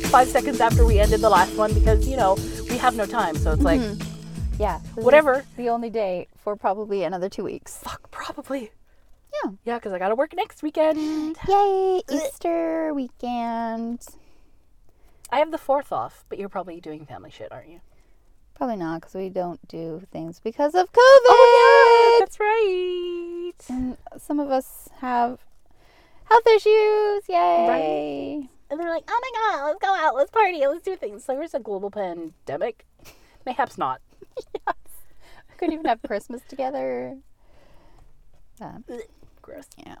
like five seconds after we ended the last one because, you know, we have no time. So it's like, mm-hmm. Yeah. whatever. The only day for probably another two weeks. Fuck, probably. Yeah. Yeah, because I got to work next weekend. Yay! Easter weekend. I have the fourth off, but you're probably doing family shit, aren't you? Probably not because we don't do things because of oh COVID. Oh, yeah, that's right. And some of us have health issues. Yay! And they're like, oh my god, let's go out, let's party, let's do things. So there's a global pandemic. Mayhaps not. We couldn't even have Christmas together. Um, Gross. yeah.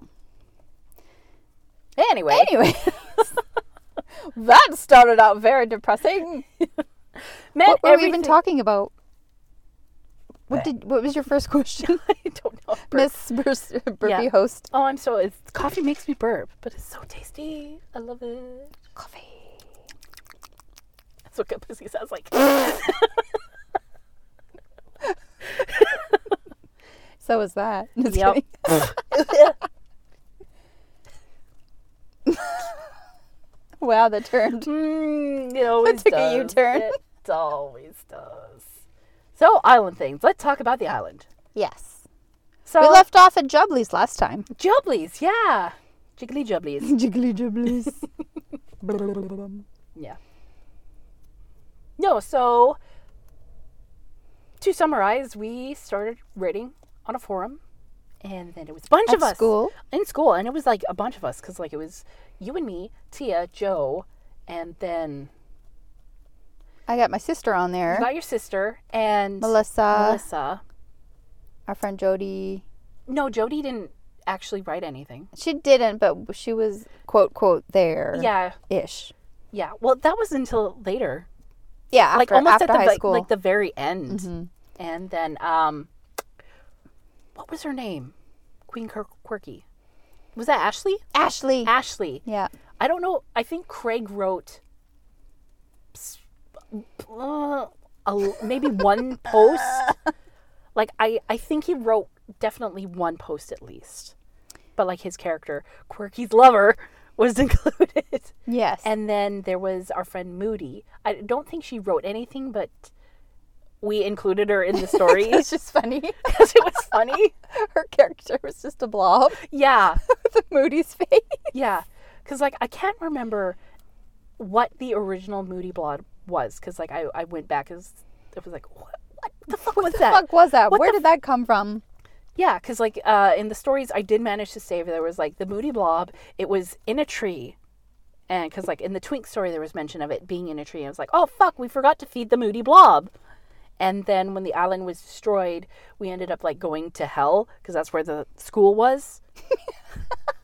Anyway, Anyway, that started out very depressing. What were we even talking about? What did? What was your first question, I don't know. Miss Burs- Burpee Yeah. host? Oh, I'm so. It's, coffee makes me burp, but it's so tasty. I love it. Coffee. That's what good pussy sounds like. So was that. Just Yep. Wow, that turned. Mm, it always took a does. U-turn. It always does. So island things. Let's talk about the island. Yes. So We left off at Jublies last time. Jubblies, yeah, jiggly jubblies. Jiggly Jublies. Yeah. No, so to summarize, we started writing on a forum, and then it was a bunch At of us school? in school, and it was like a bunch of us because like it was you and me, Tia, Joe, and then I got my sister on you there. got your sister and Melissa, Melissa. Our friend Jody. No, Jody didn't actually write anything. She didn't, but she was quote quote there. Yeah, Ish. yeah. Well, that was until later. Yeah, after, like almost at the like, school. like the very end. And then um what was her name? Queen Quir- Quirky. Was that Ashley? Ashley. Ashley. yeah. I don't know. I think Craig wrote uh, a, maybe one post. Like I I think he wrote definitely one post at least. But like his character, Quirky's lover, was included. Yes. And then there was our friend Moody. I don't think she wrote anything, but we included her in the story it's just funny. because it was funny. Her character was just a blob Yeah, the Moody's face. yeah. Because like I can't remember what the original Moody blog was. Because like I, I went back as it was like what, what the fuck was What the that? fuck was that? What Where did that come from? Yeah, because like uh, in the stories I did manage to save, there was like the Moody Blob. It was in a tree, and because like in the Twink story there was mention of it being in a tree. And I was like, oh fuck, we forgot to feed the Moody Blob. And then when the island was destroyed, we ended up like going to hell because that's where the school was.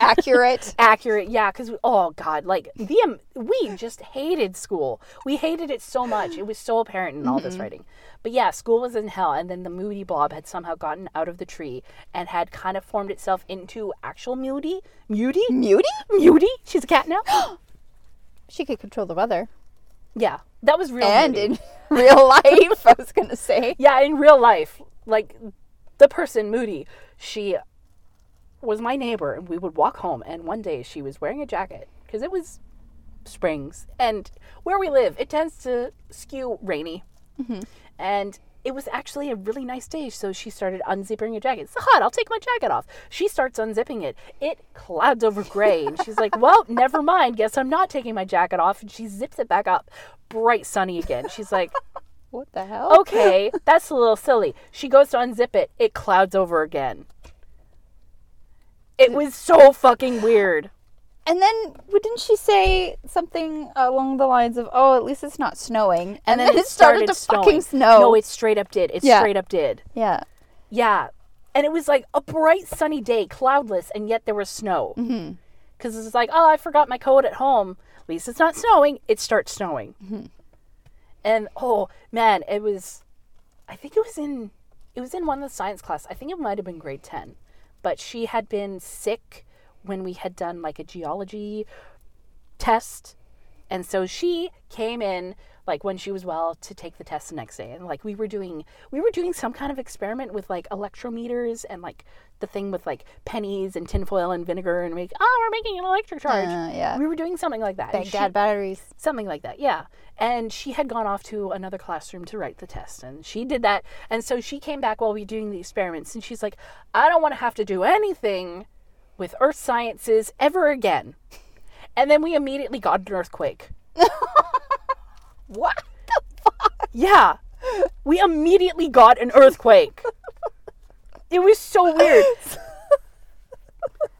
Accurate. Accurate, yeah. Because oh god, like the um, we just hated school. We hated it so much. It was so apparent in all this writing. But yeah, school was in hell, and then the Moody Blob had somehow gotten out of the tree and had kind of formed itself into actual Moody. Moody? Muty? Moody? She's a cat now. She could control the weather. yeah, that was real. and Moody. in real life, I was gonna say. yeah, in real life, like the person Moody, she was my neighbor, and we would walk home. And one day, she was wearing a jacket because it was springs, and where we live, it tends to skew rainy. Mm-hmm. And it was actually a really nice day, so she started unzipping her jacket. It's hot. I'll take my jacket off. She starts unzipping it. It clouds over gray, and she's like, "Well, never mind. Guess I'm not taking my jacket off." And she zips it back up, bright sunny again. She's like. What the hell? Okay, that's a little silly. She goes to unzip it, it clouds over again. It was so fucking weird. And then didn't she say something along the lines of, "Oh, at least it's not snowing," and, then, it started, to fucking snow. No, it straight up did. It Yeah. straight up did. yeah. Yeah. And it was like a bright sunny day, cloudless, and yet there was snow. Mm-hmm. Because it's like, oh, I forgot my coat at home. At least it's not snowing. It starts snowing. Mm-hmm. And oh man, it was. I think it was in. It was in one of the science class. I think it might have been grade ten, but she had been sick when we had done like a geology test, and so she came in like when she was well to take the test the next day. And like we were doing we were doing some kind of experiment with like electrometers and like the thing with like pennies and tinfoil and vinegar and make oh we're making an electric charge. Uh, yeah. we were doing something like that. And she- Baghdad batteries. something like that yeah. And she had gone off to another classroom to write the test and she did that. And so she came back while we were doing the experiments and she's like i don't want to have to do anything with earth sciences ever again. And then we immediately got an earthquake What? The fuck? Yeah we immediately got an earthquake it was so weird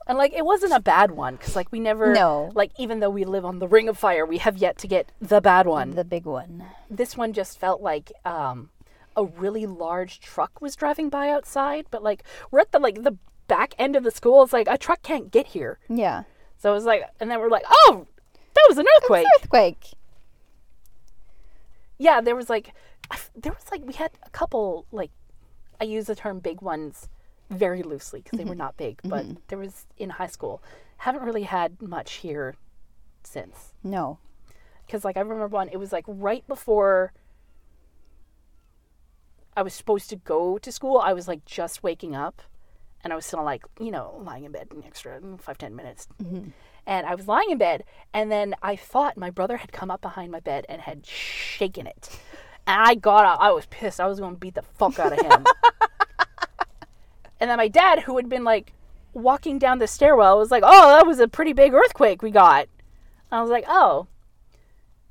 and like it wasn't a bad one because like we never No. like even though we live on the ring of fire we have yet to get the bad one The big one. this one just felt like um, a really large truck was driving by outside, but like we're at the like the back end of the school. It's like a truck can't get here, Yeah. so it was like, and then we're like, oh, that was an earthquake. Earthquake. Yeah, there was like, there was like we had a couple like, I use the term big ones very loosely because they were mm-hmm. not big, mm-hmm. but there was in high school. Haven't really had much here since. No. because like I remember one. It was like right before I was supposed to go to school. I was like just waking up, and I was still like you know lying in bed an extra mm, five ten minutes, mm-hmm. And I was lying in bed, and then I thought my brother had come up behind my bed and had shaken it, and I got up. I was pissed. I was going to beat the fuck out of him. and then my dad, who had been like walking down the stairwell, was like, "Oh, that was a pretty big earthquake we got." I was like, "Oh."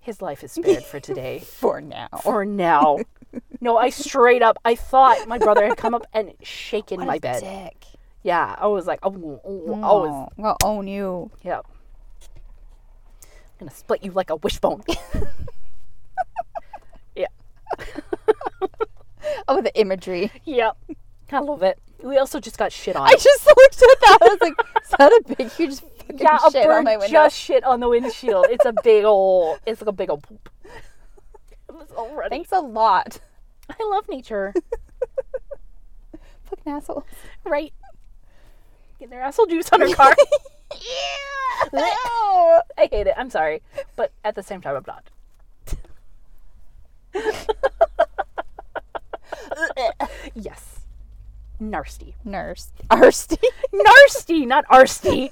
His life is spared for today For now. or now. no, I straight up, I thought my brother had come up and shaken my bed. Dick. Yeah, I was like, oh, oh, oh, oh I was, Oh, I'm gonna own you. Yep. I'm gonna split you like a wishbone. yeah, Oh, the imagery. Yep. I love it. We also just got shit on. I just looked at that. I was like, is that a big, huge fucking yeah, a shit on my window? just shit on the windshield. It's a big old, it's like a big old poop. It was already. Thanks a lot. I love nature, Fucking asshole. right? Get their asshole juice on her car. yeah. No. I hate it. I'm sorry, but at the same time, I'm not. yes, narsty, Nurse. Arsty. narsty, not arsty.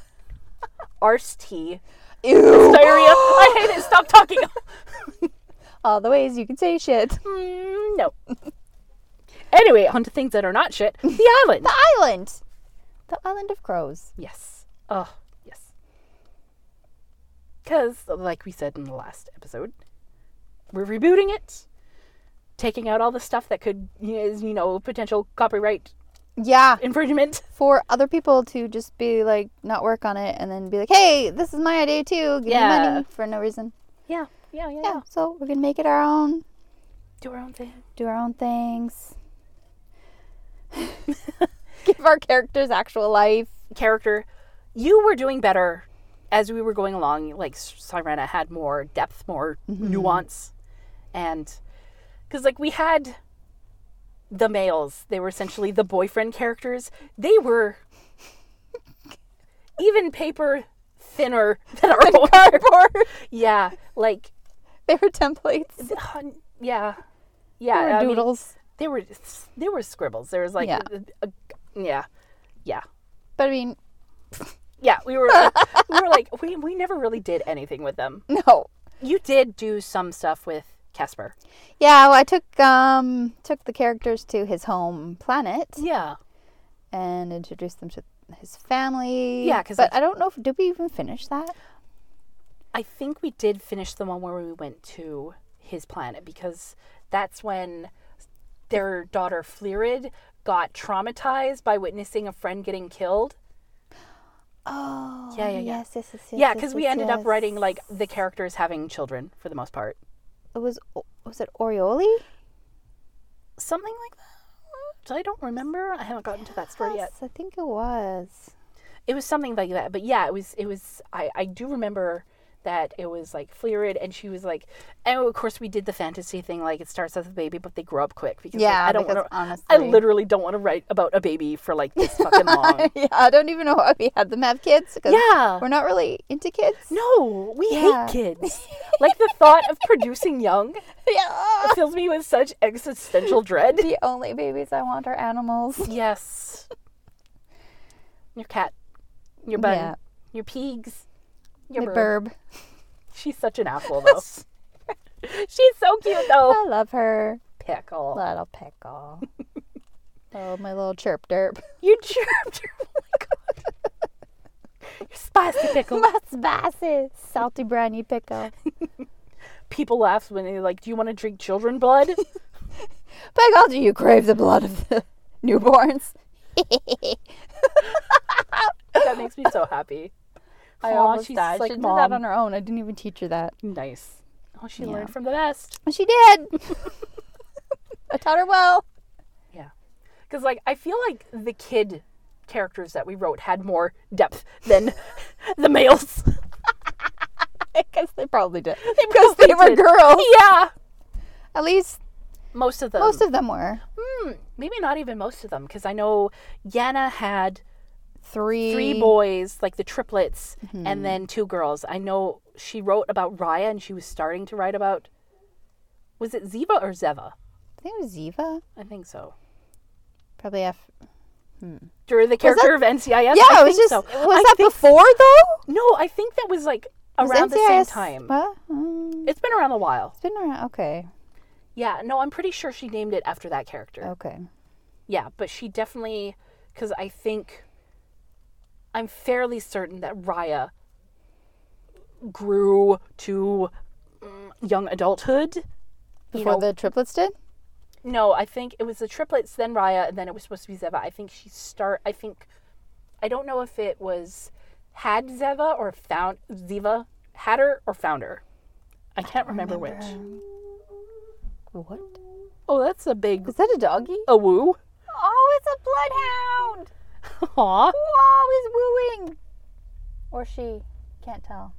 Arsty. Ew. Diarrhea. I hate it. Stop talking. All the ways you can say shit. Mm, no. Anyway, on to things that are not shit. The island. The island. The island of crows. Yes. Oh, yes. Because, like we said in the last episode, we're rebooting it, taking out all the stuff that could, is, you know, potential copyright Yeah. infringement. For other people to just be like, not work on it and then be like, hey, this is my idea too. Give Yeah. me money for no reason. Yeah, yeah, yeah. Yeah. So we're to make it our own, Do our own thing. do our own things. Give our characters actual life. Character, you were doing better as we were going along. Like, Sirena had more depth, more mm-hmm. nuance. And, because, like, we had the males, they were essentially the boyfriend characters. They were even paper thinner than our. Cardboard. Yeah, like, they were templates. yeah. yeah, They were I mean, doodles. there were there were scribbles. There was like, Yeah. a, a- yeah, yeah, but I mean, yeah. We were like, we were like we we never really did anything with them. no. You did do some stuff with Casper. Yeah, well, I took um took the characters to his home planet Yeah, and introduced them to his family. Yeah, 'cause but I don't know if did we even finish that. I think we did finish the one where we went to his planet because that's when their daughter Fleerid got traumatized by witnessing a friend getting killed. Oh, Yeah, yeah, yeah. Yes, yes, yes, yes. yeah, yes, because we yes, ended up writing like the characters having children for the most part. it was was it Orioli? Something like that. I don't remember. I haven't gotten to that story yet. I think it was. It was something like that. But yeah, it was. It was. I I do remember that it was like Fleerid, and she was like, and of course we did the fantasy thing, like it starts as a baby, but they grow up quick because like, Yeah, I don't want to. honestly, I literally don't want to write about a baby for like this fucking long. yeah, I don't even know why we had them have kids. yeah. we're not really into kids. No, we Yeah. hate kids. like the thought of producing young Yeah. fills me with such existential dread. The only babies I want are animals. Yes. Your cat, your bun, Yeah. your pigs, your bird. burb. She's such an asshole though. She's so cute though. I love her. Pickle. Little pickle. oh, my little chirp derp. You chirped. Oh my god. You're spicy pickle. My spicy, salty briny pickle. People laugh when they're like, "Do you want to drink children blood?" Pickle, do you crave the blood of the newborns? that makes me so happy. I Aw, almost she's died. like she did mom. that on her own. I didn't even teach her that. Nice. Oh, she Yeah. learned from the best. She did. I taught her well. Yeah, because, like, I feel like the kid characters that we wrote had more depth than the males. Because they probably did. Because they were girls. Yeah. At least Most of them. most of them were. Hmm, maybe not even most of them, because I know Yana had Three. three boys, like the triplets, Mm-hmm. and then two girls. I know she wrote about Raya, and she was starting to write about. Was it Ziva or Zeva? I think it was Ziva. I think so. Probably F. Hmm. During the character of NCIS? Yeah, I it was think just. so. Was I that before though? No, I think that was like Was around the same time. What? Mm, It's been around a while. it's been around. Okay. Yeah, no, I'm pretty sure she named it after that character. Okay. Yeah, but she definitely, because I think, I'm fairly certain that Raya grew to mm, young adulthood. You Before know, the triplets did. no, I think it was the triplets, then Raya, and then it was supposed to be Zeva. I think she start. I think, I don't know if it was had Zeva or found Ziva, had her or found her. I can't remember, which. What? Oh, that's a big Is that a doggy? a woo. Oh, it's a bloodhound. Aw, Wow, he's wooing. Or she. Can't tell.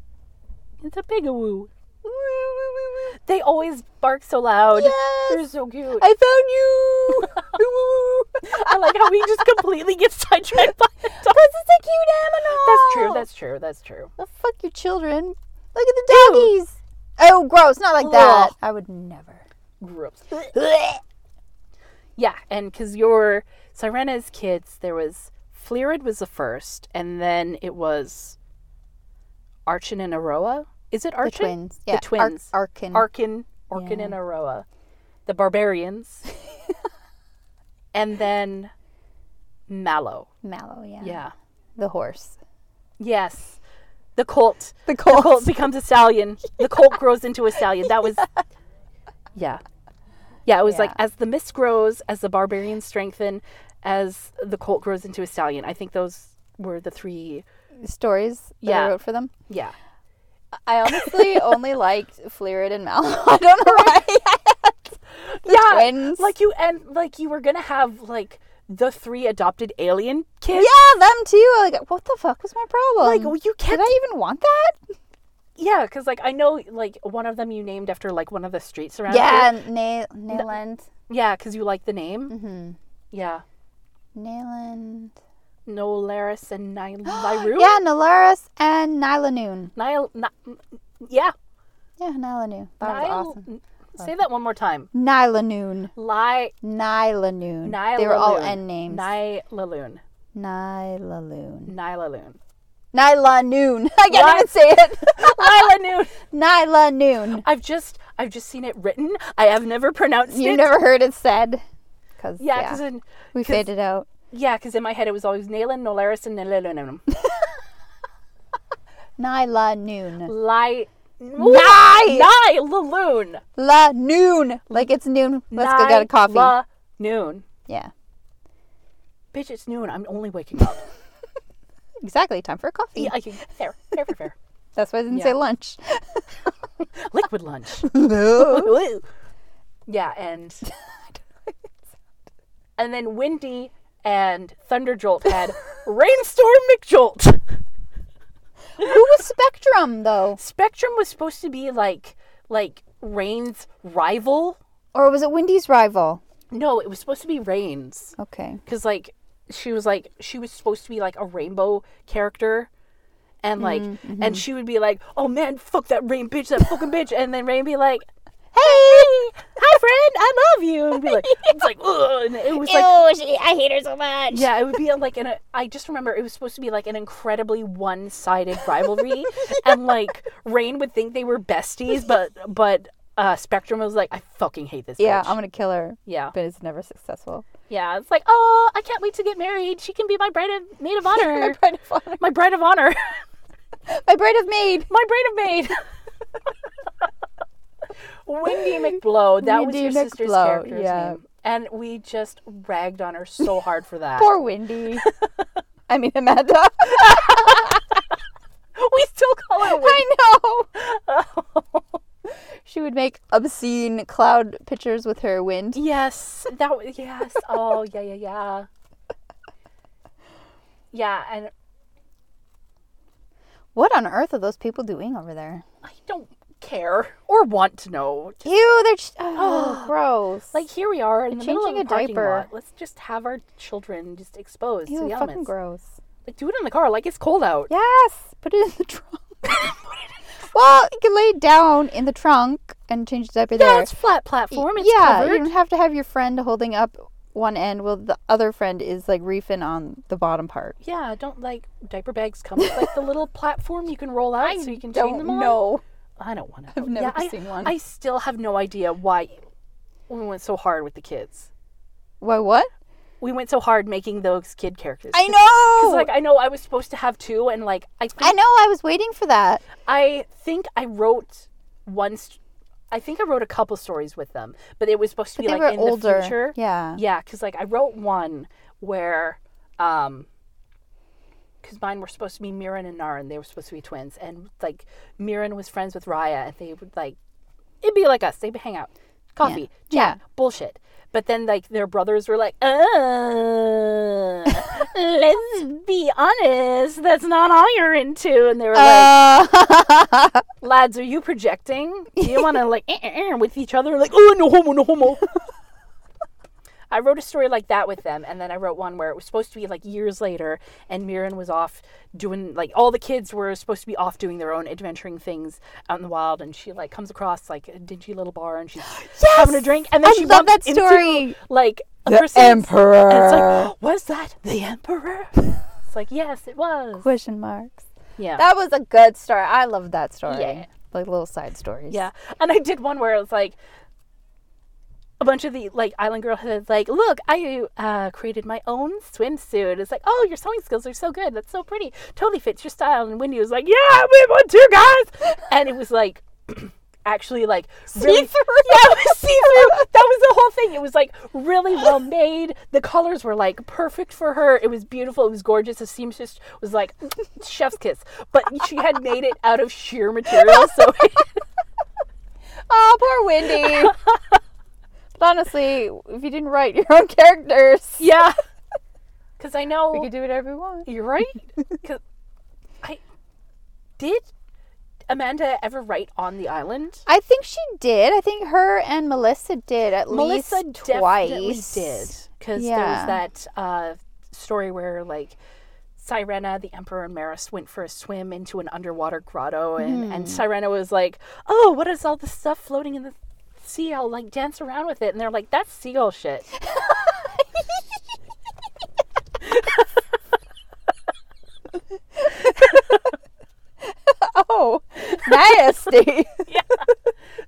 it's a big a woo. They always bark so loud. They're so cute. I found you. I like how we just completely get sidetracked by the dog. Because it's a cute animal. That's true. That's true. That's true. Oh, fuck your children. Look at the doggies. Oh, gross. Not like that. I would never. Gross. Yeah, and because your Sirena's kids, there was Fleerid was the first, and then it was Archon and Aroa. Is it The twins. Yeah. The twins. Ar- Arkin. Arkin, Orkin, Yeah. and Aroa, the barbarians, and then Mallow. Mallow, yeah. Yeah. The horse. Yes. The colt. The The colt becomes a stallion. The colt grows into a stallion. That was. Yeah. Yeah, it was like as the mist grows, as the barbarians strengthen, as the colt grows into a stallion. I think those were the three. Stories that Yeah. I wrote for them. Yeah. I honestly only liked Fleerid and Mal. I don't know why. yeah. twins. Like you and like you were gonna have like the three adopted alien kids. yeah, them too. Like, what the fuck was my problem? Like well, you Did can't. I even want that? Yeah, because like I know like one of them you named after like one of the streets around Yeah, here. Na- Nayland. Yeah, because you like the name. Mm-hmm. Yeah. Nayland. Nolaris and Ny- Nyru. Yeah, Nolaris and Nylanoon. Nile. Ni- yeah. Yeah, Nylanoon. That was awesome. Say that one more time. Nylanoon. Lie. Nylanoon. They were all Nylaloon. N names. Nylaloon. Nylaloon. Nylaloon. Nylanoon. I can't even say it. Nylaloon. Nylanoon. I've just I've just seen it written. I have never pronounced it. You it. never heard it said. Cause Yeah, because in we 'cause- faded out. yeah, because in my head it was always Naylan, Nolaris, and Nylaloon. Nylanoon. Lie. Ny- Nylaloon. La Loon! La noon. Like it's noon. Let's go get a coffee. La noon. yeah. Bitch, it's noon. I'm only waking up. Exactly. Time for a coffee. yeah, I can, fair, fair, fair, fair. That's why I didn't Yeah. say lunch. Liquid lunch. No. yeah, and and then Windy and Thunderjolt had Rainstorm McJolt. Who was Spectrum though? Spectrum was supposed to be like like Rain's rival. Or was it Wendy's rival? No, it was supposed to be Rain's Okay. because like she was like she was supposed to be like a rainbow character. And like, mm-hmm, and mm-hmm. she would be like, "Oh man, fuck that rain bitch, that fucking bitch," and then Rain be like, "Hey, hi friend, I love you," and be like, "It's like, ugh," and it was like, Ew, she, I hate her so much. Yeah, it would be like an. I just remember it was supposed to be like an incredibly one-sided rivalry, and like Rain would think they were besties, but but uh, Spectrum was like, I fucking hate this. Yeah, bitch. I'm gonna kill her. yeah, But it's never successful. yeah. It's like, oh, I can't wait to get married. She can be my bride of maid of honor. my bride of honor. my bride of honor. My bride of maid. my bride of maid. Wendy McBlow. That Wendy was your sister's McBlow, character's yeah. name, and we just ragged on her so hard for that. Poor Wendy. I mean Amanda. we still call her Wendy. I know. she would make obscene cloud pictures with her wind. Yes, that was yes. Oh yeah, yeah, yeah. Yeah, and What on earth are those people doing over there? I don't care or want to know. Just, Ew, they're just, oh, gross. like here we are in They're the middle of changing a a parking diaper. lot. Let's just have our children just exposed to Ew, the fucking elements. gross. Like do it in the car, like it's cold out. Yes, put it in the trunk. well, you can lay it down in the trunk and change the diaper Yeah, there. it's flat platform. It's yeah, covered. you don't have to have your friend holding up one end while the other friend is like reefing on the bottom part. Yeah, don't like diaper bags come with like the little platform you can roll out so you can chain Don't them on. know. I don't want to. I've never yeah, I- seen one. I still have no idea why we went so hard with the kids. Why? What? We went so hard making those kid characters. I know. 'cause, like I know I was supposed to have two, and like I I know. I was waiting for that. I think I wrote one. St- I think I wrote a couple stories with them, but it was supposed to But be like in older. the future. Yeah. Yeah, because like I wrote one where, um, because mine were supposed to be Miran and Naran. They were supposed to be twins, and like Miran was friends with Raya, and they would like, it'd be like us. They'd hang out, coffee, Yeah. chat, bullshit. But then like their brothers were like, uh, let's be honest, that's not all you're into, and they were like Uh, lads, are you projecting? Do you want to like eh, eh, eh, with each other? Like, oh no homo, no homo. I wrote a story like that with them, and then I wrote one where it was supposed to be like years later, and Mirren was off doing like all the kids were supposed to be off doing their own adventuring things out in the wild, and she like comes across like a dingy little bar, and she's having a drink, and then I she love bumps that into, story. like a The person, Emperor. and it's like, was that the emperor? it's like, yes, it was. Question marks. Yeah. That was a good story. I love that story. Yeah. Like little side stories. Yeah, and I did one where it was like a bunch of the like island girl had like, look, I uh, created my own swimsuit. It's like, oh, your sewing skills are so good. That's so pretty. Totally fits your style. And Wendy was like, yeah, we want one too, guys. And it was like. Actually, like really, See-through. yeah, it was see through. That was the whole thing. It was like really well made. The colors were like perfect for her. It was beautiful. It was gorgeous. The seamstress was like chef's kiss, but she had made it out of sheer material, so Oh, poor Wendy. But honestly, if you didn't write your own characters, Yeah. Because I know we could do whatever we want. you're right. Because I did Amanda ever write on the island? I think she did. I think her and Melissa did at Melissa least definitely twice. did. Because there Yeah. was that uh, story where like Sirena, the Emperor and Maris went for a swim into an underwater grotto, and, and Sirena was like, "Oh, what is all this stuff floating in the sea? I'll like dance around with it." And they're like, "That's seal shit." Oh, nasty.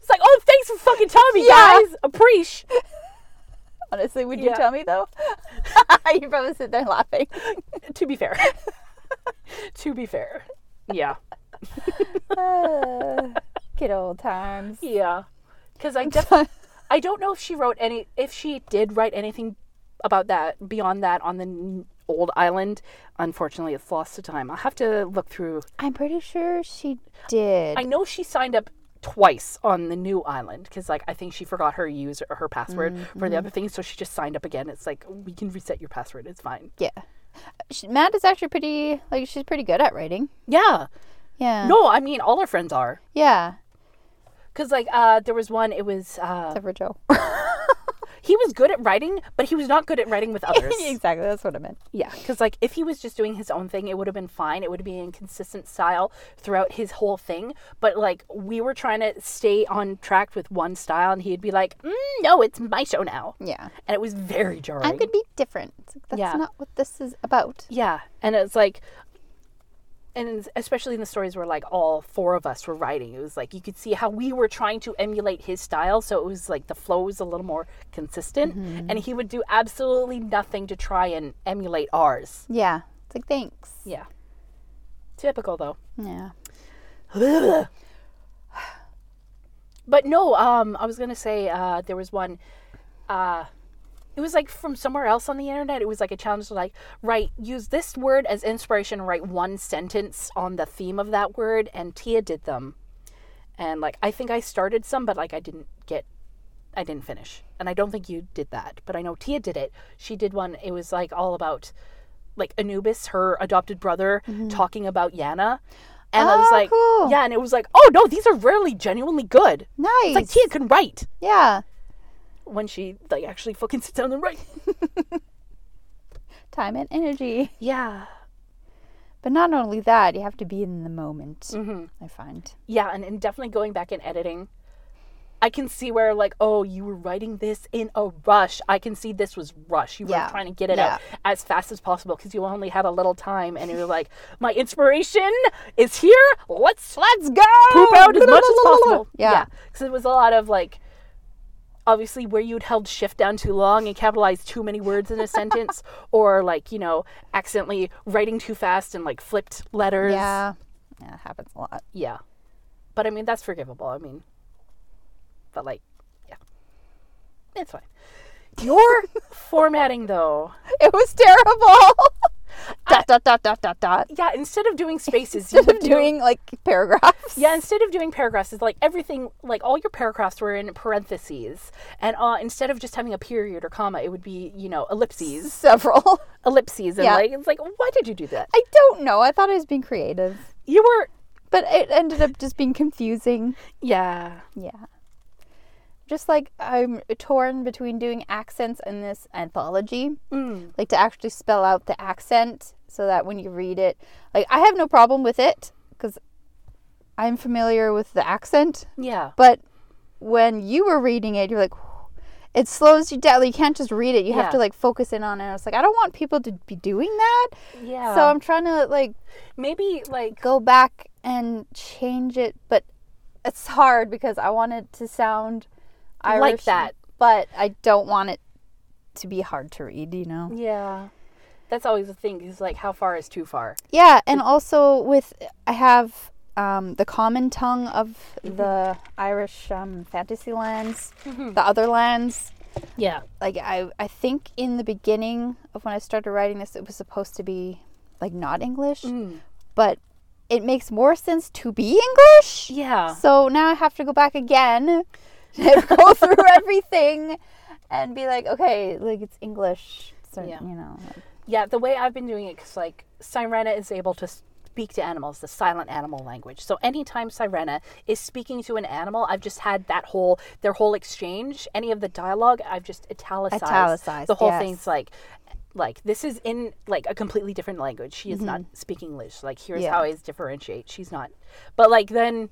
It's like, "Oh, thanks for fucking telling me, Yeah. guys. Appreciate." Honestly, would you Yeah. tell me though? you probably sit there laughing. to be fair. to be fair. Yeah. Uh, good old times. Yeah. Cuz I def- I don't know if she wrote any if she did write anything about that beyond that on the n- old island. Unfortunately, it's lost to time. I'll have to look through. I'm pretty sure she did. I know she signed up twice on the new island because like I think she forgot her user her password for the mm-hmm. other thing, so she just signed up again. It's like we can reset your password. It's fine. yeah. She, Matt is actually pretty like she's pretty good at writing. Yeah. Yeah. No, I mean all our friends are. Yeah. Cause like uh, there was one. It was uh, Except for Joe. he was good at writing, but he was not good at writing with others. exactly. That's what I meant. Yeah, because like if he was just doing his own thing, it would have been fine. It would be in consistent style throughout his whole thing. But like we were trying to stay on track with one style, and he'd be like, mm, "No, it's my show now," Yeah. and it was very jarring. I'm gonna be different. Like, That's Yeah. not what this is about. Yeah, and it's like, and especially in the stories where like all four of us were writing, it was like you could see how we were trying to emulate his style, so it was like the flow was a little more consistent, and he would do absolutely nothing to try and emulate ours. Yeah. It's like thanks. Yeah, typical though. Yeah. But no, um, I was gonna say uh, there was one. Uh, it was like from somewhere else on the internet. It was like a challenge to like write use this word as inspiration. Write one sentence on the theme of that word, and Tia did them. And like I think I started some, but like I didn't get, I didn't finish. And I don't think you did that, but I know Tia did it. She did one. It was like all about like Anubis, her adopted brother, mm-hmm. talking about Yana. And I was Oh, like, cool. yeah, and it was like, oh no, these are really genuinely good. Nice. It's like Tia can write yeah. When she like actually fucking sits down and writes. Time and energy. Yeah, But not only that, you have to be in the moment. Mm-hmm. I find. yeah, and, and definitely going back and editing. I can see where like, oh, you were writing this in a rush. I can see this was rush. You were Yeah. trying to get it Yeah. out as fast as possible because you only had a little time, and you were like, my inspiration is here. Let's Let's go. poop out as much as possible. Yeah. because it was a lot of like, obviously where you'd held shift down too long and capitalized too many words in a sentence, or like you know accidentally writing too fast and like flipped letters. Yeah. Yeah, it happens a lot. yeah. But I mean that's forgivable. I mean, but like, yeah, it's fine. Your formatting though. It was terrible. dot dot dot dot dot dot. Yeah, instead of doing spaces, Instead of do doing like paragraphs. Yeah, instead of doing paragraphs, it's like everything, like all your paragraphs were in parentheses, and uh, instead of just having a period or comma, it would be you know ellipses, Several. ellipses, and Yeah. like it's like why did you do that? I don't know. I thought I was being creative, You were, but it ended up just being confusing. yeah, Yeah. Just like I'm torn between doing accents in this anthology, mm, like to actually spell out the accent so that when you read it, like I have no problem with it because I'm familiar with the accent, yeah, but when you were reading it, you're like, it slows you down. You can't just read it. You Yeah. have to like focus in on it. I was like I don't want people to be doing that. yeah. So I'm trying to like maybe like go back and change it, but it's hard because I want it to sound Irish, Like that. but I don't want it to be hard to read. You know? yeah. That's always the thing. Is like how far is too far? Yeah, and also with I have um, the common tongue of Mm-hmm. the Irish um, fantasy lands, the other lands. Yeah, Like I, I think in the beginning of when I started writing this, it was supposed to be like not English, Mm. but it makes more sense to be English. yeah, So now I have to go back again go through everything and be like, okay, like it's English. So, Yeah. you know. like- yeah. The way I've been doing it, because like Sirena is able to speak to animals, the silent animal language. So anytime Sirena is speaking to an animal, I've just had that whole their whole exchange, any of the dialogue, I've just italicized. Italicized, the whole yes. thing's like. Like this is in like a completely different language. She is not speaking English. Like here's Mm-hmm. Yeah. how I differentiate. She's not. But like then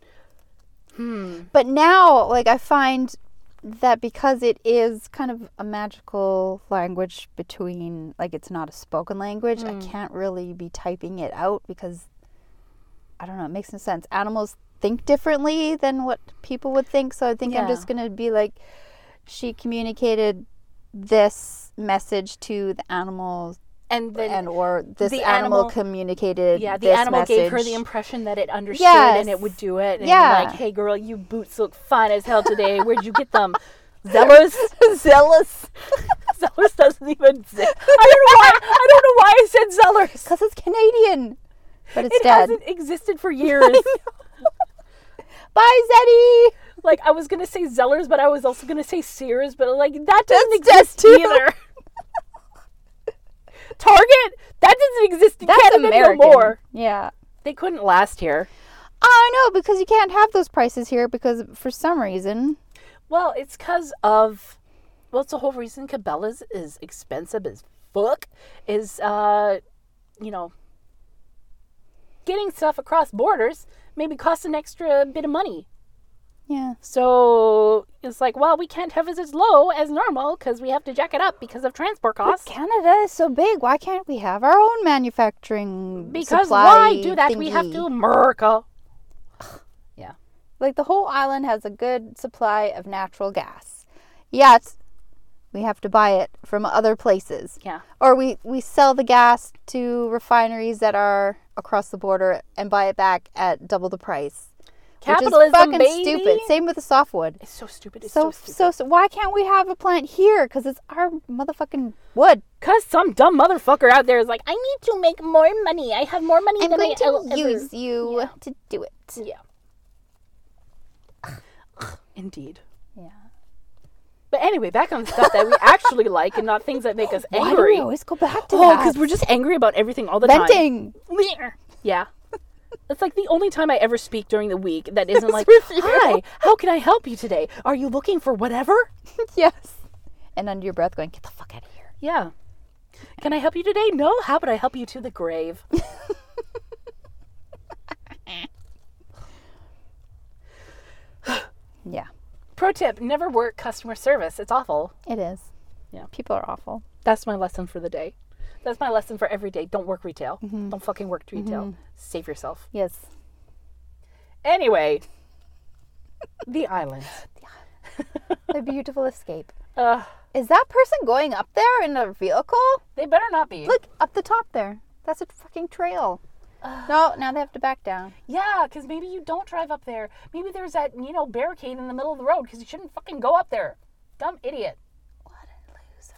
Mm. But now, like, I find that because it is kind of a magical language between, like, it's not a spoken language, I mm. can't really be typing it out because I don't know, it makes no sense. Animals think differently than what people would think. So I think I'm just going to be like, she communicated this message to the animal and then and or this the animal, animal- communicated Yeah, the this animal gave her the impression that it understood Yes. and it would do it. And Yeah. like, hey girl, you boots look fine as hell today. Where'd you get them? Zellers? zealous Zellers doesn't even exist. I don't know why I don't know why I said Zellers. because it's Canadian, but it's It dead. hasn't existed for years. Bye, Zeddy. like I was gonna say Zellers, but I was also gonna say Sears, but like that doesn't That's exist too. Either. Target? That doesn't exist in That's Canada American. no more. Yeah. They couldn't last here. I know because you can't have those prices here because for some reason. Well, it's because of. Well, it's the whole reason Cabela's is expensive as fuck. Is, uh, you know, getting stuff across borders maybe costs an extra bit of money. Yeah. So it's like, well, we can't have it as low as normal because we have to jack it up because of transport But costs. Canada is so big. Why can't we have our own manufacturing? Because why do that? We have to America. Yeah. Like the whole island has a good supply of natural gas. Yet we have to buy it from other places. Yeah. Or we, we sell the gas to refineries that are across the border and buy it back at double the price. Capitalism, which is fucking baby. stupid. Same with the softwood. It's so stupid. It's So, so, stupid. so so why can't we have a plant here? Because it's our motherfucking wood. Because some dumb motherfucker out there is like, I need to make more money. I have more money I'm than going I to ever- use you Yeah. to do it. Yeah. Indeed. Yeah. But anyway, back on stuff that we actually like and not things that make us Why do angry. we always go back to oh, because we're just angry about everything all the venting. time. Venting. Yeah. It's like the only time I ever speak during the week that isn't like. Hi, how can I help you today? Are you looking for whatever? yes. And under your breath, going, "Get the fuck out of here." Yeah. Can I help you today? No. How about I help you to the grave? Yeah, Pro tip never work customer service. It's awful. it is. Yeah. people are awful. That's my lesson for the day. That's my lesson for every day. Don't work retail. Don't fucking work retail. Save yourself. Yes. Anyway, the island. A beautiful escape. Uh, Is that person going up there in a vehicle? they better not be. Look up the top there. That's a fucking trail. no, now they have to back down. Yeah, because maybe you don't drive up there. Maybe there's that, you know, barricade in the middle of the road because you shouldn't fucking go up there. Dumb idiot. What a loser.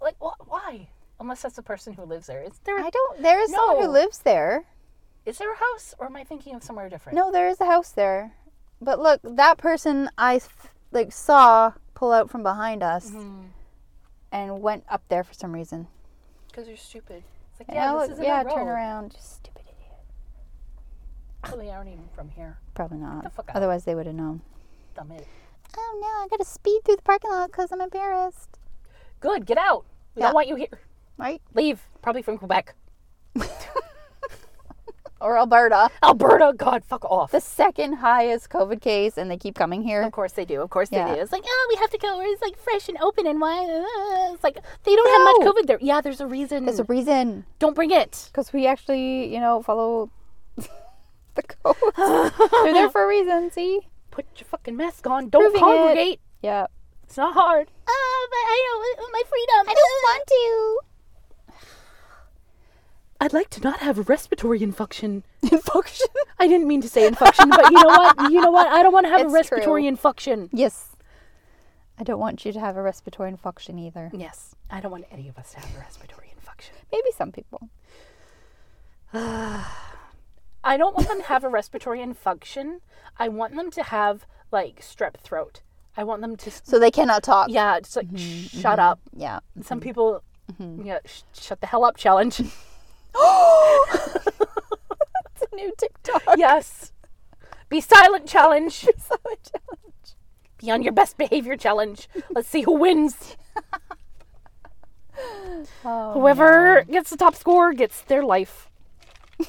Like, wh- why? Unless that's the person who lives there. Is there, I don't. There is someone who lives there. is there a house or am I thinking of somewhere different? No, there is a house there. But look, that person I like saw pull out from behind us mm-hmm. and went up there for some reason. Because you're stupid. It's like, yeah, this look- isn't yeah, turn around. Just stupid idiot. Probably aren't even from here. Probably not. the. Otherwise, they would have known. Dumb idiot. Oh no, I gotta speed through the parking lot because I'm embarrassed. Good, get out. We Yeah. don't want you here. Right? Leave. Probably from Quebec. Or Alberta. Alberta, God, fuck off. The second highest COVID case, and they keep coming here. Of course they do. Of course Yeah. they do. It's like, oh, we have to go where it's like fresh and open and why? Uh, It's like they don't have much COVID there. Yeah, there's a reason. There's a reason. don't bring it. Because we actually, you know, follow the code. They're there for a reason, see? Put your fucking mask on. Don't Proving it. congregate. Yeah. It's not hard. Oh, but I don't my freedom. I don't want to. I'd like to not have a respiratory infection. Infection. I didn't mean to say infection, but you know what? You know what? I don't want to have It's a respiratory true. infection. Yes. I don't want you to have a respiratory infection either. Yes, I don't want any of us to have a respiratory infection. Maybe some people. I don't want them to have a respiratory infection. I want them to have like strep throat. I want them to, So they cannot talk. yeah, just like mm-hmm, shut mm-hmm. up. Yeah. Some mm-hmm. people, yeah, sh- shut the hell up challenge. Oh, it's a new TikTok. yes. Be silent challenge. Silent challenge. Be on your best behavior challenge. Let's see who wins. Oh, Whoever gets the top score gets their life.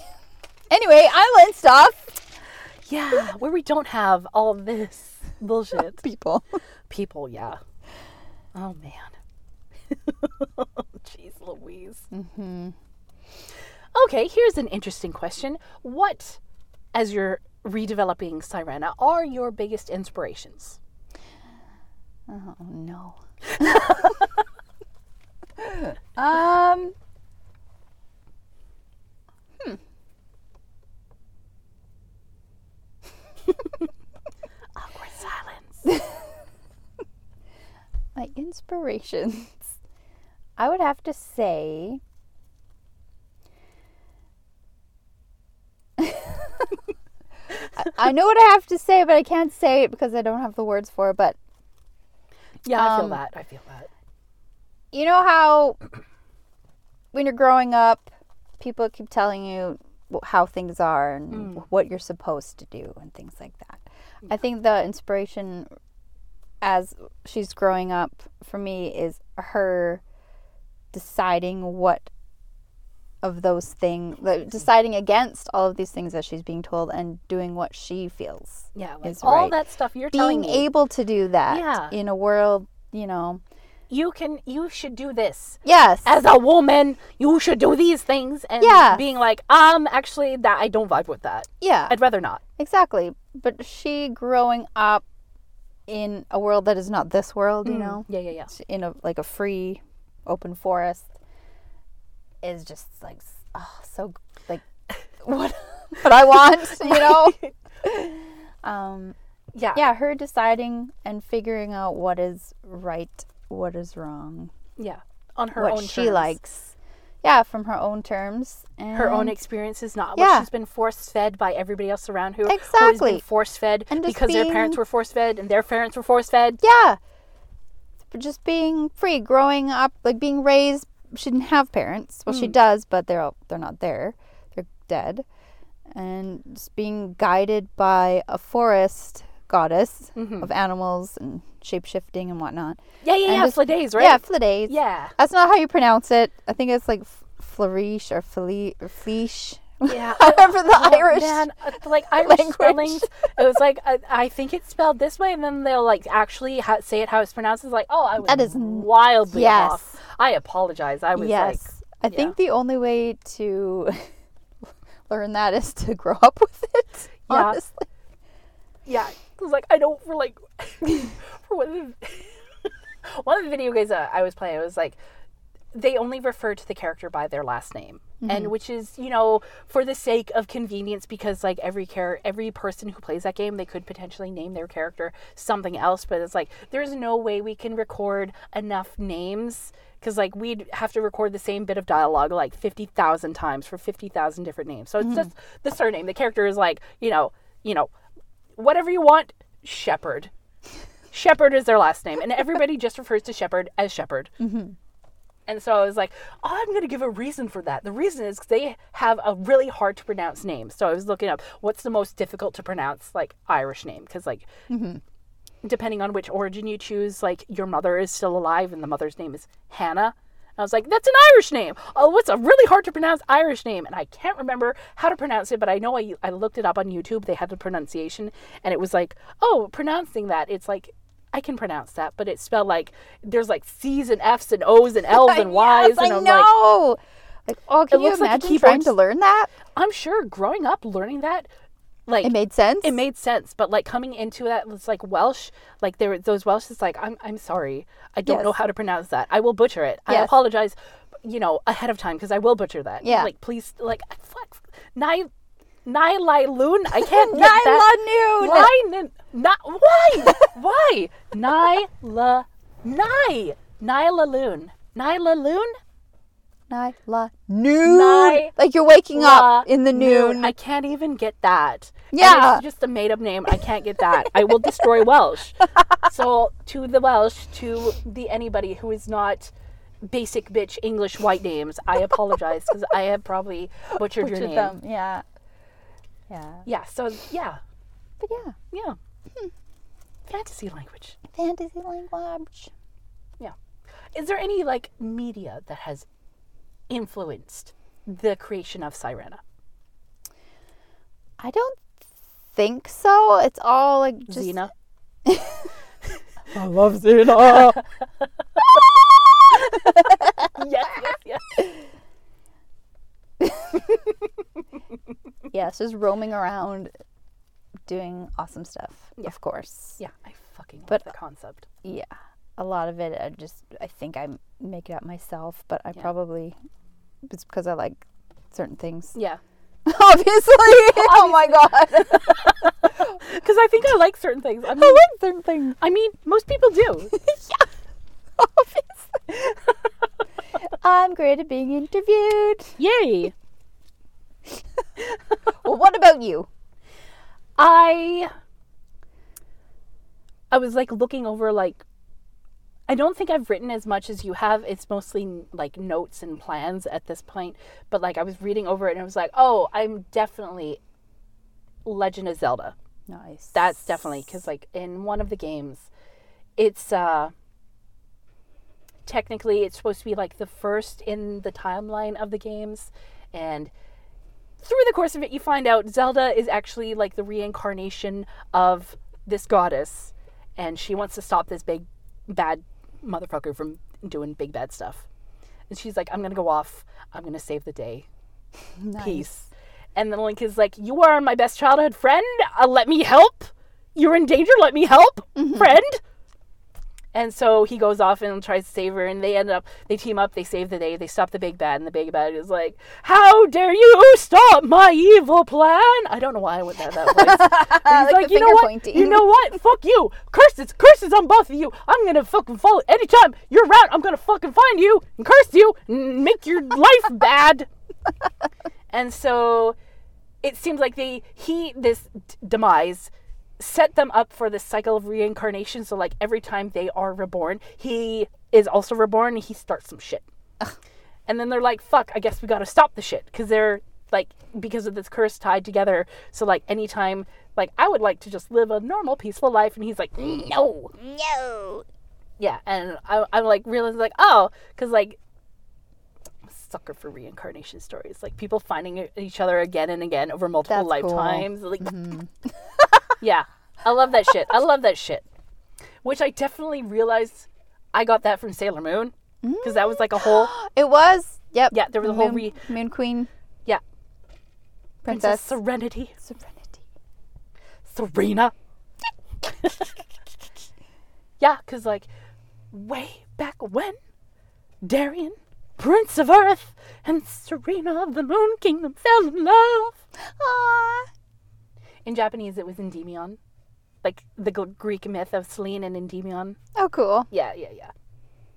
Anyway, island stuff. Yeah, where we don't have all this bullshit. People. People, yeah. Oh man. Jeez Louise. Mm-hmm. Okay, here's an interesting question. What, as you're redeveloping Sirena, are your biggest inspirations? Oh no. um. Awkward silence. My inspirations. I would have to say. I- know what I have to say, but I can't say it because I don't have the words for it. But Yeah, I feel Um, that. I feel that. you know how when you're growing up, people keep telling you how things are and Mm. what you're supposed to do and things like that. I think the inspiration as she's growing up for me is her deciding what of those things, deciding against all of these things that she's being told and doing what she feels. Yeah, like is all right. that stuff you're telling Being able to do that Yeah. in a world, you know. you can you should do this. Yes. As a woman, you should do these things and Yeah. being like, um, actually that I don't vibe with that. yeah. I'd rather not. Exactly. But she growing up in a world that is not this world, you know, Yeah, yeah, yeah. in a like a free, open forest, is just like oh, so like what what I want, you know. um, Yeah. yeah, her deciding and figuring out what is right, what is wrong, Yeah. On her own. what own she terms. likes. Yeah, from her own terms. And her own experiences, not Yeah. what she's been force fed by everybody else around who Exactly. been force fed because their parents were force fed and their parents were force fed. yeah But just being free growing up like being raised she didn't have parents well she hmm. does but they're all, they're not there they're dead and just being guided by a forest goddess mm-hmm. of animals and shape-shifting and whatnot Yeah, yeah, And yeah. just- Fladays, right? yeah Fladays. Yeah. that's not how you pronounce it i think it's like f- flourish or flee or fleesh Yeah. however the Oh, irish man, uh, like Irish language. spellings. It was like I, I think it's spelled this way, and then they'll like actually ha- say it how it's pronounced. It's like, oh, I was That is wildly yes. off. I apologize. I was yes i yeah. think the only way to learn that is to grow up with it Yeah. honestly yeah, it was like I don't for like for one of the one of the video games that I was playing. It was like they only refer to the character by their last name. And mm-hmm. which is, you know, for the sake of convenience, because like every char- every person who plays that game, they could potentially name their character something else. But it's like there's no way we can record enough names because like we'd have to record the same bit of dialogue like fifty thousand times for fifty thousand different names. So it's mm-hmm. just the surname. The character is like, you know, you know, whatever you want, Shepherd. Shepherd is their last name, and everybody just refers to Shepherd as Shepherd. Mm-hmm. And so I was like, oh, I'm going to give a reason for that. The reason is they have a really hard to pronounce name. So I was looking up what's the most difficult to pronounce, like Irish name, because like mm-hmm. depending on which origin you choose, like your mother is still alive and the mother's name is Hannah. I was like, that's an Irish name. Oh, what's a really hard to pronounce Irish name? And I can't remember how to pronounce it, but I know I, I looked it up on YouTube. They had the pronunciation, and it was like, oh, pronouncing that. It's like, I can pronounce that, but it's spelled like there's like C's and F's and O's and L's and Y's. yes, and I I'm like, know. Like, oh, can you looks like imagine trying to learn that? I'm sure growing up learning that, like It made sense. it made sense but like coming into that it's like welsh like there those welsh is like i'm, I'm sorry i don't know how to pronounce that i will butcher it i apologize you know ahead of time because i will butcher that Yeah. like please like fuck Nai Nai Loon I can't get that Nyla Noon. Not why why Nyla Nye Nyla Loon Nyla Loon Nyla Noon. Ny- like you're waking La up in the noon. I can't even get that. Yeah. it's just a made up name. I can't get that. I will destroy Welsh. So to the Welsh, to the anybody who is not basic bitch English white names, I apologize because I have probably butchered, your name. them. Yeah. Yeah. Yeah. So yeah, But yeah, yeah. Hmm. Fantasy language. fantasy language. Yeah. Is there any like media that has influenced the creation of Sirena? I don't think so. It's all like just Xena. I love Xena. yes, yes, yes. yes, just roaming around doing awesome stuff. Of course. Yeah, I fucking love But- the concept. Yeah. A lot of it I just I think I make it up myself, but I Yeah. probably it's because I like certain things. Yeah. Obviously. oh my god. Because I think I like certain things. I mean, I like certain things. I mean, most people do. Yeah. Obviously. I'm great at being interviewed. Yay! Well, what about you? I I was like looking over like I don't think I've written as much as you have. It's mostly like notes and plans at this point. But like I was reading over it and I was like, oh, I'm definitely Legend of Zelda. Nice. That's definitely because like in one of the games, it's uh technically it's supposed to be like the first in the timeline of the games, and through the course of it, you find out Zelda is actually like the reincarnation of this goddess, and she wants to stop this big bad motherfucker from doing big bad stuff. And she's like, I'm gonna go off. I'm gonna save the day. Nice. Peace. And then Link is like, You are my best childhood friend. Uh, let me help. You're in danger. Let me help, friend. And so he goes off and tries to save her, and they end up, they team up, they save the day, they stop the big bad, and the big bad is like, How dare you stop my evil plan? I don't know why I went that, that voice. He's Like like, You know what? pointing." You know what? Fuck you. Curses, curses on both of you. I'm gonna fucking follow. Anytime you're around, I'm gonna fucking find you and curse you and make your life bad. And so it seems like they he this d- demise set them up for this cycle of reincarnation. So like every time they are reborn, he is also reborn and he starts some shit. And then they're like, "Fuck! I guess we gotta stop the shit," because they're like because of this curse tied together. So like anytime, like I would like to just live a normal, peaceful life, and he's like, "No." No. Yeah, and I, I'm like realizing like, oh, because like I'm a sucker for reincarnation stories, like people finding each other again and again over multiple That's cool. lifetimes. Like, mm-hmm. yeah, I love that shit. I love that shit. Which I definitely realized I got that from Sailor Moon because that was like a whole It was. Yep. yeah. There was a whole Moon, re Moon Queen. yeah Princess. Princess Serenity, Serenity. Serena. yeah, because like way back when Darien, Prince of Earth, and Serena of the Moon Kingdom fell in love. Aww. In Japanese, it was Endymion, like the G- Greek myth of Selene and Endymion. Oh, cool. Yeah, yeah, yeah,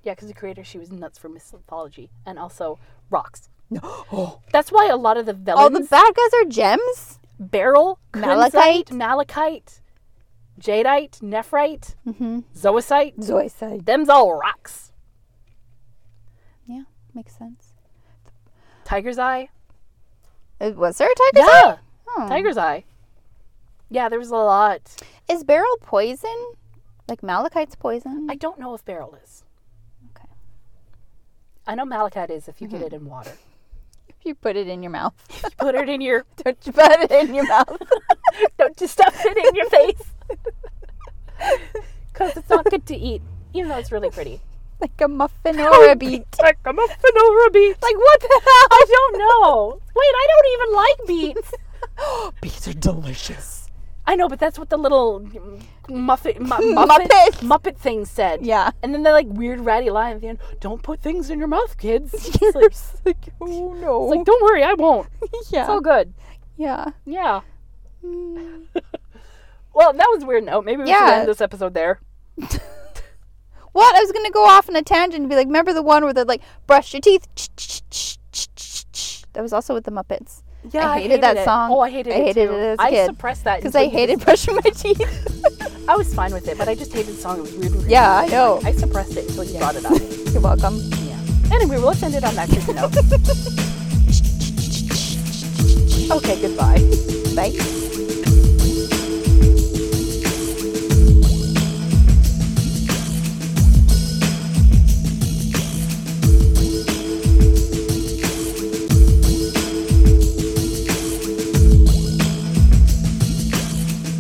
yeah. Because the creator, she was nuts for mythology and also rocks. oh. That's why a lot of the villains. All the bad guys are gems? beryl, Malachite? malachite, malachite, jadeite, nephrite, Mm-hmm. zoisite, Zoisite. them's all rocks. Yeah, makes sense. Tiger's eye. Was there a tiger's eye? Yeah, Oh. tiger's eye. Yeah, there was a lot. Is beryl poison? Like malachite's poison? I don't know if beryl is. Okay. I know malachite is if you get mm-hmm. it in water. If you put it in your mouth. You put it in your. Don't you put it in your mouth? Don't you stuff it in your face. Because it's not good to eat, even though it's really pretty. like a muffin or a beet. Like a muffin or a beet. Like what the hell? I don't know. Wait, I don't even like beets. Beets are delicious. I know, but that's what the little muffet, mu- Muppet. muppet, muppet thing said. Yeah. And then they're like weird ratty line at the end. Don't put things in your mouth, kids. It's like, it's like, oh no. like, don't worry, I won't. yeah. It's all good. yeah. Yeah. Mm. Well, that was a weird note. Maybe we should Yeah. end this episode there. What? I was gonna go off on a tangent and be like, remember the one where they're like, brush your teeth. That was also with the Muppets. Yeah, I hated that it. song. Oh, I hated I it too. it I kid. suppressed that Because I hated brushing my teeth. I was fine with it, but I just hated the song. It was weird. Yeah, I know. I suppressed it until you brought it up. You're welcome. Yeah. Anyway, well, let's end it on that creepy note. okay, goodbye. Bye.